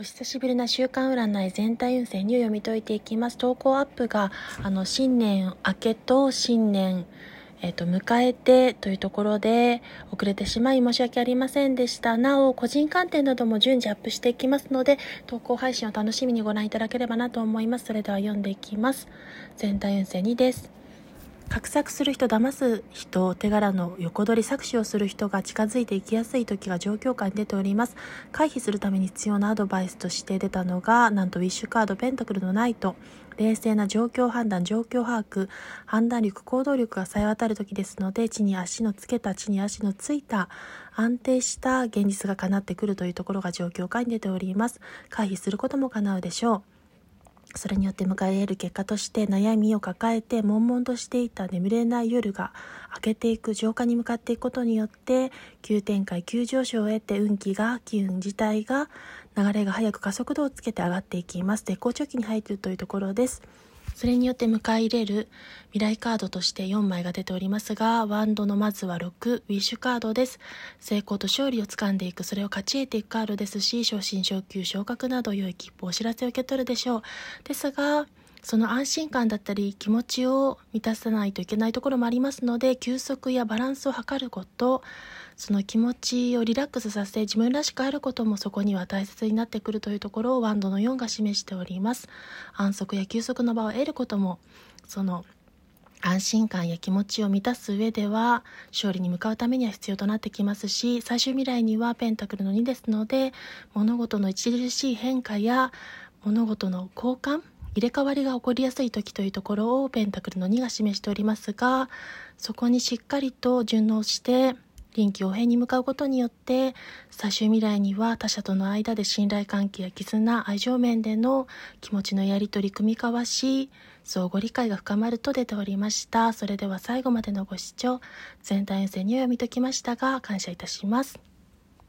お久しぶりな週間占い全体運勢に読み解いていきます。投稿アップが、あの、新年明けと新年、えっ、と、迎えてというところで遅れてしまい申し訳ありませんでした。なお、個人観点なども順次アップしていきますので、投稿配信を楽しみにご覧いただければなと思います。それでは読んでいきます。全体運勢2です。画策する人騙す人手柄の横取り搾取をする人が近づいていきやすい時が状況下に出ております。回避するために必要なアドバイスとして出たのがなんとウィッシュカードペンタクルのナイト冷静な状況判断状況把握判断力行動力がさえ渡る時ですので地に足のつけた地に足のついた安定した現実が叶ってくるというところが状況下に出ております。回避することも叶うでしょう。それによって迎える結果として悩みを抱えて悶々としていた眠れない夜が明けていく浄化に向かっていくことによって急展開急上昇を得て運気が機運自体が流れが早く加速度をつけて上がっていきます。絶好調期に入っているというところです。それによって迎え入れる未来カードとして4枚が出ておりますが、ワンドのまずは6、ウィッシュカードです。成功と勝利をつかんでいく、それを勝ち得ていくカードですし、昇進、昇級、昇格など良い切符、お知らせを受け取るでしょう。ですが、その安心感だったり気持ちを満たさないといけないところもありますので休息やバランスを図ることその気持ちをリラックスさせ自分らしくあることもそこには大切になってくるというところをワンドの4が示しております。安息や休息の場を得ることもその安心感や気持ちを満たす上では勝利に向かうためには必要となってきますし最終未来にはペンタクルの2ですので物事の著しい変化や物事の交換入れ替わりが起こりやすい時というところをペンタクルの2が示しておりますがそこにしっかりと順応して臨機応変に向かうことによって最終未来には他者との間で信頼関係や絆愛情面での気持ちのやり取り組み交わし相互理解が深まると出ておりました。それでは最後までのご視聴全体運勢には読み解きましたが感謝いたします。